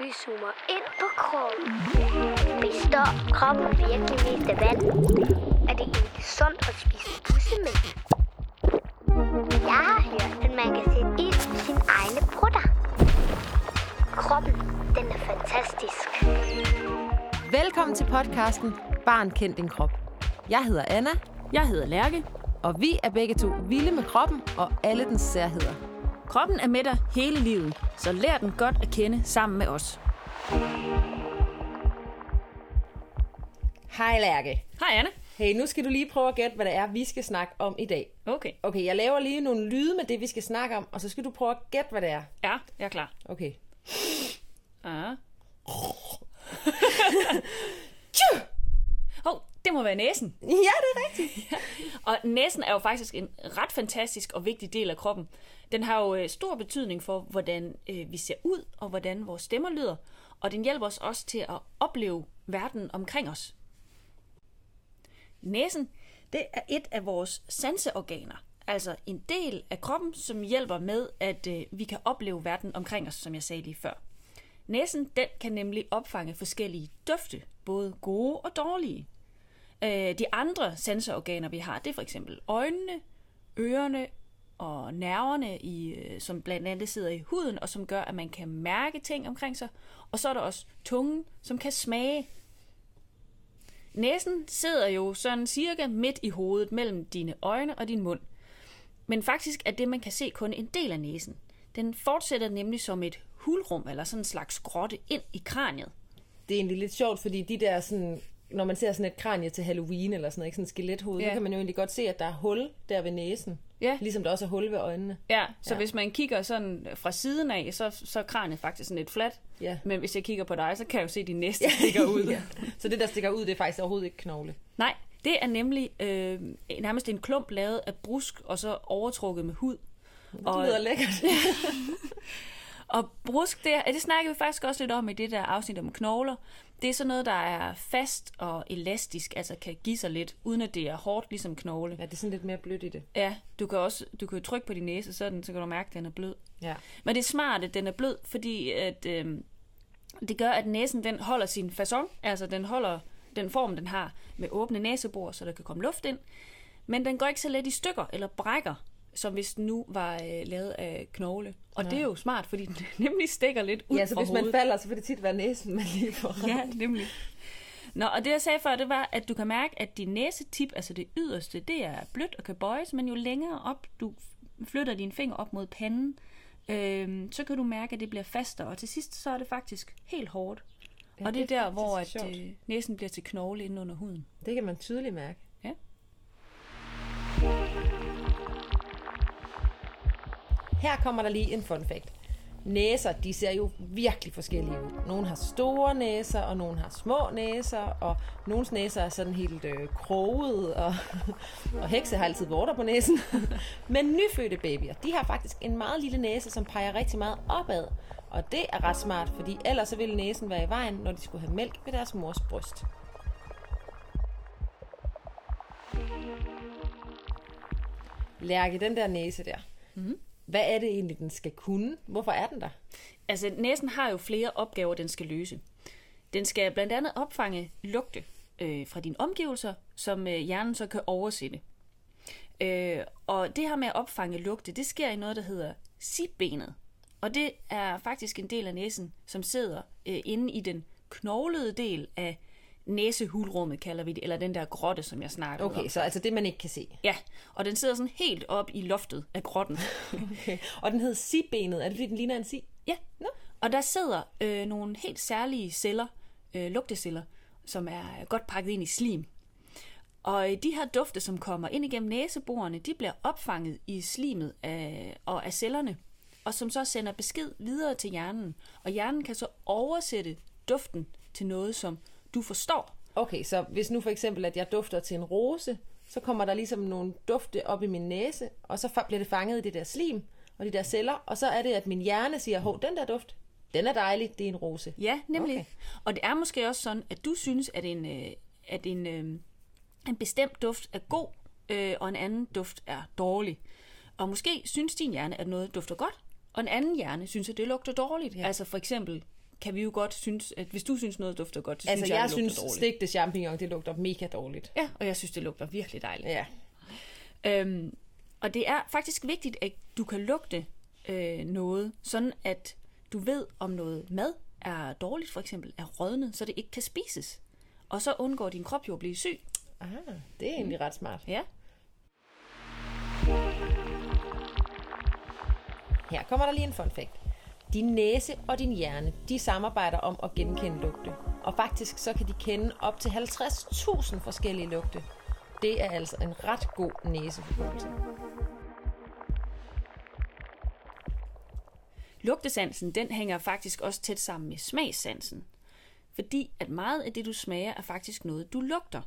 Vi zoomer ind på kroppen. Består kroppen virkelig mest af vand? Er det egentlig sundt at spise bussemænd? Jeg har hørt, at man kan sætte ild i sine egne brutter. Kroppen, den er fantastisk. Velkommen til podcasten Barn kend din krop. Jeg hedder Anna, Jeg hedder Lærke. og vi er begge to vilde med kroppen og alle dens særheder. Kroppen er med dig hele livet, så lær den godt at kende sammen med os. Hej Lærke. Hej Anne. Hey, nu skal du lige prøve at gætte, hvad det er, vi skal snakke om i dag. Okay. Okay, jeg laver lige nogle lyde med det, vi skal snakke om, og så skal du prøve at gætte, hvad det er. Ja, jeg er klar. Okay. Ja. Det må være næsen. Ja, det er rigtigt. Og næsen er jo faktisk en ret fantastisk og vigtig del af kroppen. Den har jo øh, stor betydning for, hvordan øh, vi ser ud, og hvordan vores stemmer lyder. Og den hjælper os også til at opleve verden omkring os. Næsen, det er et af vores sanseorganer. Altså en del af kroppen, som hjælper med, at øh, vi kan opleve verden omkring os, som jeg sagde lige før. Næsen, den kan nemlig opfange forskellige dufte, både gode og dårlige. Øh, de andre sanseorganer, vi har, det er for eksempel øjnene, ørerne og nerverne, i, øh, som blandt andet sidder i huden, og som gør, at man kan mærke ting omkring sig. Og så er der også tungen, som kan smage. Næsen sidder jo sådan cirka midt i hovedet mellem dine øjne og din mund. Men faktisk er det, man kan se, kun en del af næsen. Den fortsætter nemlig som et hulrum, eller sådan en slags grotte ind i kraniet. Det er egentlig lidt sjovt, fordi de der sådan, når man ser sådan et kranie til Halloween, eller sådan noget, ikke? sådan et skelethoved, Ja. så kan man jo egentlig godt se, at der er hul der ved næsen. Ja. Ligesom der også er hul ved øjnene. Ja, så Ja. ja. hvis man kigger sådan fra siden af, så, så er kraniet faktisk sådan lidt flat. Ja. Men hvis jeg kigger på dig, så kan jeg jo se, at din næste stikker ud. ja. Så det, der stikker ud, det er faktisk overhovedet ikke knogle. Nej, det er nemlig øh, nærmest en klump lavet af brusk, og så overtrukket med hud. Det Og, lyder lækkert. og brusk, det, det snakker vi faktisk også lidt om i det der afsnit om knogler. Det er sådan noget, der er fast og elastisk, altså kan give sig lidt, uden at det er hårdt ligesom knogle. Ja, det er sådan lidt mere blødt i det. Ja, du kan også du kan trykke på din næse, sådan, så kan du mærke, at den er blød. Ja. Men det er smart, at den er blød, fordi at, øh, det gør, at næsen den holder sin façon, altså den holder den form, den har med åbne næsebor, så der kan komme luft ind. Men den går ikke så let i stykker eller brækker, som hvis nu var øh, lavet af knogle. Og det er jo smart, fordi den nemlig stikker lidt ud Ja, så hvis man hovedet. falder, så vil det tit være næsen, man lige får. Ja, nemlig. Nå, og det jeg sagde før, det var, at du kan mærke, at din næsetip, altså det yderste, det er blødt og kan bøjes, men jo længere op du flytter dine fingre op mod panden, øh, så kan du mærke, at det bliver fastere, og til sidst så er det faktisk helt hårdt. Ja, Ja, og det er det er der, hvor at, øh, næsen bliver til knogle inde under huden. Det kan man tydeligt mærke. Her kommer der lige en fun fact. Næser, de ser jo virkelig forskellige ud. Nogle har store næser, og nogle har små næser, og nogens næser er sådan helt øh, kroget, og, og hekse har altid vorter på næsen. Men nyfødte babyer, de har faktisk en meget lille næse, som peger rigtig meget opad. Og det er ret smart, fordi ellers så ville næsen være i vejen, når de skulle have mælk ved deres mors bryst. Lærke, den der næse der. Mm. Hvad er det egentlig, den skal kunne? Hvorfor er den der? Altså, næsen har jo flere opgaver, den skal løse. Den skal blandt andet opfange lugte øh, fra dine omgivelser, som øh, hjernen så kan oversætte. Øh, og det her med at opfange lugte, det sker i noget, der hedder sibbenet. Og det er faktisk en del af næsen, som sidder øh, inde i den knoglede del af næsehulrummet, kalder vi det, eller den der grotte, som jeg snakkede om. Okay, så altså det, man ikke kan se. Ja, og den sidder sådan helt op i loftet af grotten. Okay. Og den hedder sibbenet. Er det fordi, den ligner en si? Ja, Nå. og der sidder øh, nogle helt særlige celler, øh, lugteceller, som er godt pakket ind i slim. Og øh, de her dufte, som kommer ind igennem næseborene, de bliver opfanget i slimet af, og af cellerne, og som så sender besked videre til hjernen. Og hjernen kan så oversætte duften til noget, som du forstår. Okay, så hvis nu for eksempel, at jeg dufter til en rose, så kommer der ligesom nogle dufte op i min næse, og så bliver det fanget i det der slim og de der celler, og så er det, at min hjerne siger, hov, den der duft, den er dejlig, det er en rose. Ja, nemlig. Okay. Okay. Og det er måske også sådan, at du synes, at en, øh, at en, øh, en bestemt duft er god, øh, og en anden duft er dårlig. Og måske synes din hjerne, at noget dufter godt, og en anden hjerne synes, at det lugter dårligt. Ja. Altså for eksempel kan vi jo godt synes, at hvis du synes noget dufter godt, så Altså, synes jeg, jeg, synes, dårligt. stegte champignon, det lugter mega dårligt. Ja, og jeg synes, det lugter virkelig dejligt. Ja. Øhm, og det er faktisk vigtigt, at du kan lugte øh, noget, sådan at du ved, om noget mad er dårligt, for eksempel er rådnet, så det ikke kan spises. Og så undgår din krop jo at blive syg. Aha, det er egentlig ret smart. Ja. Her kommer der lige en fun fact. Din næse og din hjerne, de samarbejder om at genkende lugte. Og faktisk så kan de kende op til 50.000 forskellige lugte. Det er altså en ret god næseforbrugelse. Lugtesansen, den hænger faktisk også tæt sammen med smagssansen. Fordi at meget af det, du smager, er faktisk noget, du lugter.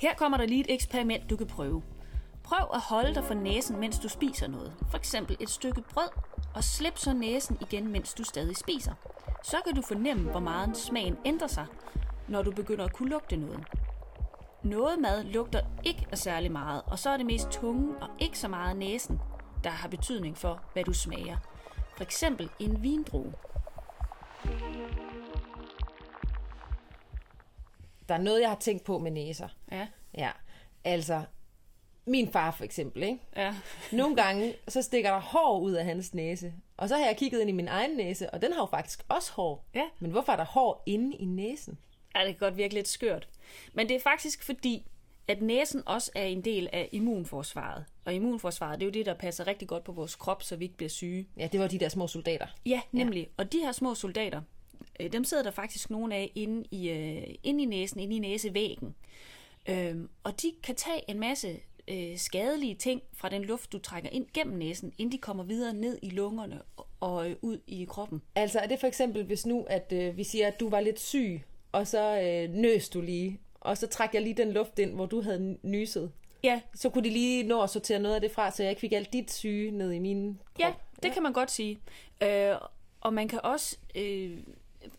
Her kommer der lige et eksperiment, du kan prøve. Prøv at holde dig for næsen, mens du spiser noget. For eksempel et stykke brød, og slip så næsen igen, mens du stadig spiser. Så kan du fornemme, hvor meget smagen ændrer sig, når du begynder at kunne lugte noget. Noget mad lugter ikke af særlig meget, og så er det mest tunge og ikke så meget næsen, der har betydning for, hvad du smager. For eksempel en vindrue. Der er noget, jeg har tænkt på med næser. Ja. Ja, altså, min far for eksempel, ikke? Ja. Nogle gange, så stikker der hår ud af hans næse. Og så har jeg kigget ind i min egen næse, og den har jo faktisk også hår. Ja. Men hvorfor er der hår inde i næsen? Ja, det kan godt virke lidt skørt. Men det er faktisk fordi, at næsen også er en del af immunforsvaret. Og immunforsvaret, det er jo det, der passer rigtig godt på vores krop, så vi ikke bliver syge. Ja, det var de der små soldater. Ja, nemlig. Ja. Og de her små soldater, øh, dem sidder der faktisk nogle af inde i, øh, inde i næsen, inde i næsevæggen. Øhm, og de kan tage en masse øh, skadelige ting fra den luft, du trækker ind gennem næsen, inden de kommer videre ned i lungerne og, øh, ud i kroppen. Altså, er det for eksempel, hvis nu, at øh, vi siger, at du var lidt syg, og så øh, nøs du lige, og så trak jeg lige den luft ind, hvor du havde nyset. Ja, Så kunne de lige nå at sortere noget af det fra, så jeg ikke fik alt dit syge ned i min krop. Ja, det ja. kan man godt sige. Øh, og man kan også øh,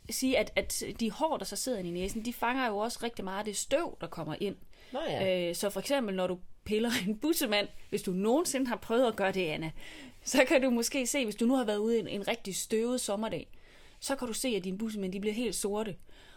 sige, at, at de hår, der så sidder i næsen, de fanger jo også rigtig meget af det støv, der kommer ind. Nå ja. Øh, så for eksempel, når du piller en bussemand, hvis du nogensinde har prøvet at gøre det, Anna, så kan du måske se, hvis du nu har været ude en, en rigtig støvet sommerdag, så kan du se, at dine bussemænd de bliver helt sorte.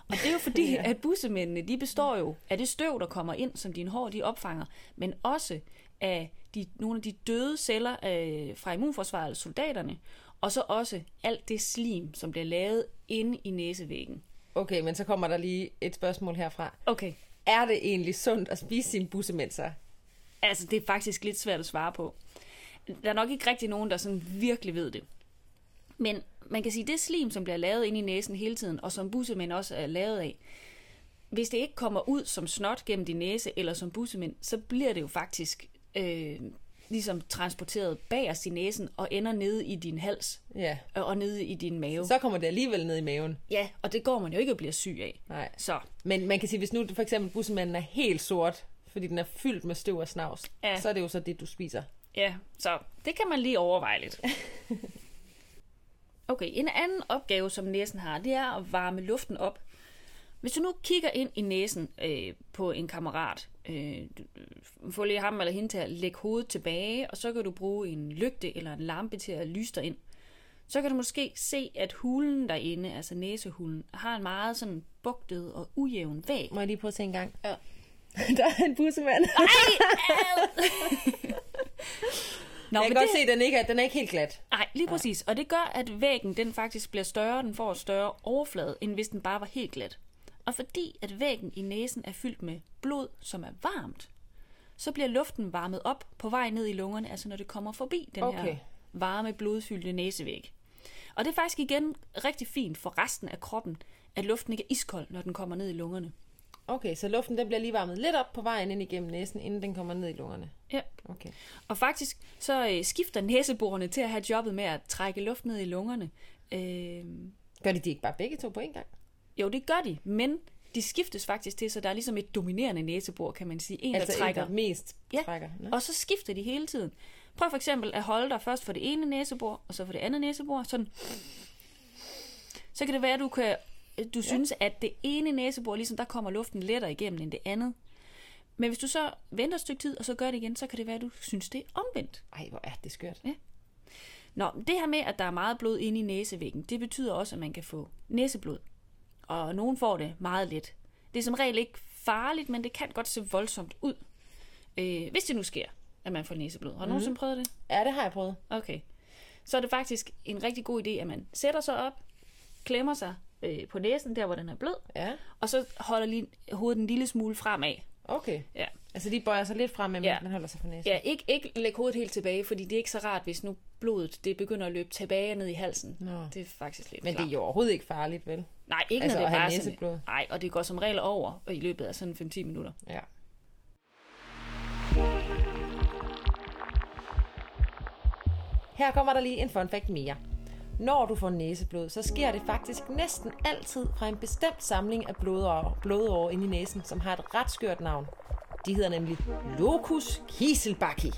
Og det er jo fordi, ja. at bussemændene, de består jo af det støv, der kommer ind, som dine hår de opfanger, men også af de, nogle af de døde celler øh, fra immunforsvaret, soldaterne, og så også alt det slim, som bliver lavet inde i næsevæggen. Okay, men så kommer der lige et spørgsmål herfra. Okay, er det egentlig sundt at spise sine bussemænser? altså det er faktisk lidt svært at svare på. Der er nok ikke rigtig nogen, der sådan virkelig ved det. Men man kan sige, det slim, som bliver lavet ind i næsen hele tiden, og som bussemænd også er lavet af, hvis det ikke kommer ud som snot gennem din næse, eller som bussemænd, så bliver det jo faktisk øh, ligesom transporteret bagerst i næsen, og ender nede i din hals, Ja. øh, og nede i din mave. Så kommer det alligevel ned i maven. Ja, og det går man jo ikke at blive syg af. Nej. Så Men man kan sige, hvis nu for eksempel bussemanden er helt sort, fordi den er fyldt med støv og snavs, Ja. så er det jo så det, du spiser. Ja, så det kan man lige overveje lidt. Okay, en anden opgave, som næsen har, det er at varme luften op. Hvis du nu kigger ind i næsen øh, på en kammerat, øh, få lige ham eller hende til at lægge hovedet tilbage, og så kan du bruge en lygte eller en lampe til at lyse dig ind. Så kan du måske se, at hulen derinde, altså næsehulen, har en meget sådan bugtet og ujævn væg. Må jeg lige prøve at se en gang? Ja. der er en bussemand. Nå, jeg kan godt det- se, at den ikke er, den er ikke helt glat. Nej, lige præcis. Og det gør, at væggen den faktisk bliver større, den får større overflade, end hvis den bare var helt glat. Og fordi at væggen i næsen er fyldt med blod, som er varmt, så bliver luften varmet op på vej ned i lungerne, altså når det kommer forbi den Okay. her varme, blodfyldte næsevæg. Og det er faktisk igen rigtig fint for resten af kroppen, at luften ikke er iskold, når den kommer ned i lungerne. Okay, så luften den bliver lige varmet lidt op på vejen ind igennem næsen, inden den kommer ned i lungerne. Ja. Okay. Og faktisk så øh, skifter næseborene til at have jobbet med at trække luft ned i lungerne. Øh, Gør de de ikke bare begge to på en gang? Jo, det gør de, men de skiftes faktisk til, så der er ligesom et dominerende næsebor, kan man sige. En, Altså der en, trækker. der mest ja, trækker. Nå. og så skifter de hele tiden. Prøv for eksempel at holde dig først for det ene næsebor, og så for det andet næsebor. Sådan. Så kan det være, at du, kan, du ja. synes, at det ene næsebor, ligesom der kommer luften lettere igennem end det andet. Men hvis du så venter et stykke tid, og så gør det igen, så kan det være, at du synes, det er omvendt. Ej, hvor er det skørt. Ja. Nå, det her med, at der er meget blod inde i næsevæggen, det betyder også, at man kan få næseblod. Og nogen får det meget let. Det er som regel ikke farligt, men det kan godt se voldsomt ud. Øh, hvis det nu sker, at man får næseblod. Har du mm. nogensinde prøvet det? Ja, det har jeg prøvet. Okay. Så er det faktisk en rigtig god idé, at man sætter sig op, klemmer sig øh, på næsen, der hvor den er blød, Ja, og så holder lige hovedet en lille smule fremad. okay. Ja. Altså, de bøjer sig lidt frem, men Ja. man holder sig for næsen. Ja, ikke, ikke lægge hovedet helt tilbage, fordi det er ikke så rart, hvis nu blodet det begynder at løbe tilbage ned i halsen. Nå. Det er faktisk lidt Men det er jo overhovedet ikke farligt, vel? Nej, ikke Altså, når det er bare sådan. Nej, og det går som regel over i løbet af sådan 5-10 minutter. Ja. Her kommer der lige en fun fact mere. Når du får næseblod, så sker det faktisk næsten altid fra en bestemt samling af blodårer, blodårer inde i næsen, som har et ret skørt navn. De hedder nemlig Locus Kieselbacchi.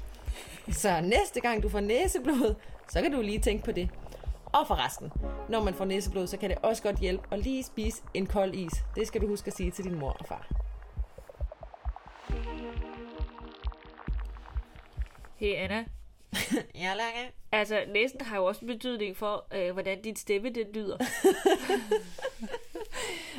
Så næste gang du får næseblod, så kan du lige tænke på det. Og forresten, når man får næseblod, så kan det også godt hjælpe at lige spise en kold is. Det skal du huske at sige til din mor og far. Hey Anna, Ja, Lange. altså næsen har jo også en betydning for, øh, hvordan din stemme det lyder.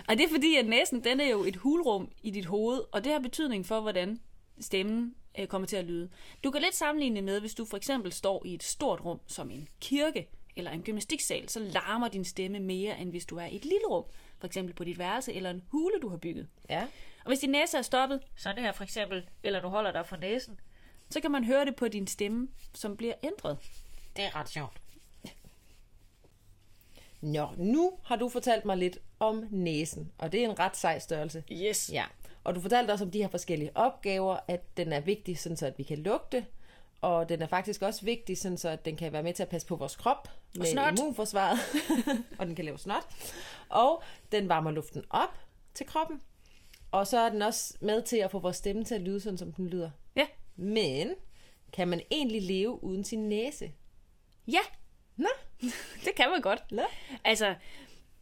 og det er fordi, at næsen den er jo et hulrum i dit hoved, og det har betydning for, hvordan stemmen øh, kommer til at lyde. Du kan lidt sammenligne med, hvis du for eksempel står i et stort rum, som en kirke eller en gymnastiksal, så larmer din stemme mere, end hvis du er i et lille rum, for eksempel på dit værelse eller en hule, du har bygget. Ja. Og hvis din næse er stoppet, sådan her for eksempel, eller du holder dig for næsen, så kan man høre det på din stemme, som bliver ændret. Det er ret sjovt. Nå, nu har du fortalt mig lidt om næsen, og det er en ret sej størrelse. Yes. Ja, og du fortalte også om de her forskellige opgaver, at den er vigtig, sådan så at vi kan lugte, og den er faktisk også vigtig, sådan så at den kan være med til at passe på vores krop med snot. immunforsvaret, og den kan lave snot. Og den varmer luften op til kroppen, og så er den også med til at få vores stemme til at lyde sådan, som den lyder. Ja. Men kan man egentlig leve uden sin næse? Ja, Nå, det kan man godt. Nå. Altså,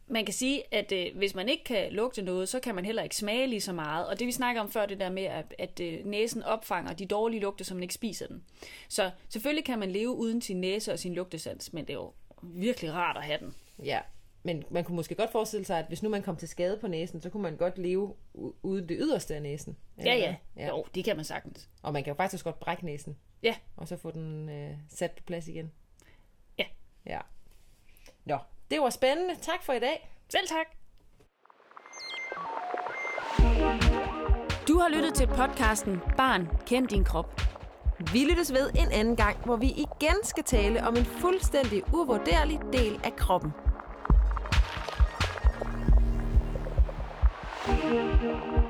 man kan sige, at øh, hvis man ikke kan lugte noget, så kan man heller ikke smage lige så meget. Og det vi snakker om før, det der med, at, at øh, næsen opfanger de dårlige lugte, så man ikke spiser den. Så selvfølgelig kan man leve uden sin næse og sin lugtesans, men det er jo virkelig rart at have den. Ja, men man kunne måske godt forestille sig, at hvis nu man kom til skade på næsen, så kunne man godt leve uden det yderste af næsen. Ja, Eller ja. ja. Jo, det kan man sagtens. Og man kan jo faktisk godt brække næsen, Ja, og så få den øh, sat på plads igen. ja. Ja. Nå, det var spændende. Tak for i dag. Selv tak. Du har lyttet til podcasten Barn, kend din krop. Vi lyttes ved en anden gang, hvor vi igen skal tale om en fuldstændig uvurderlig del af kroppen. thank you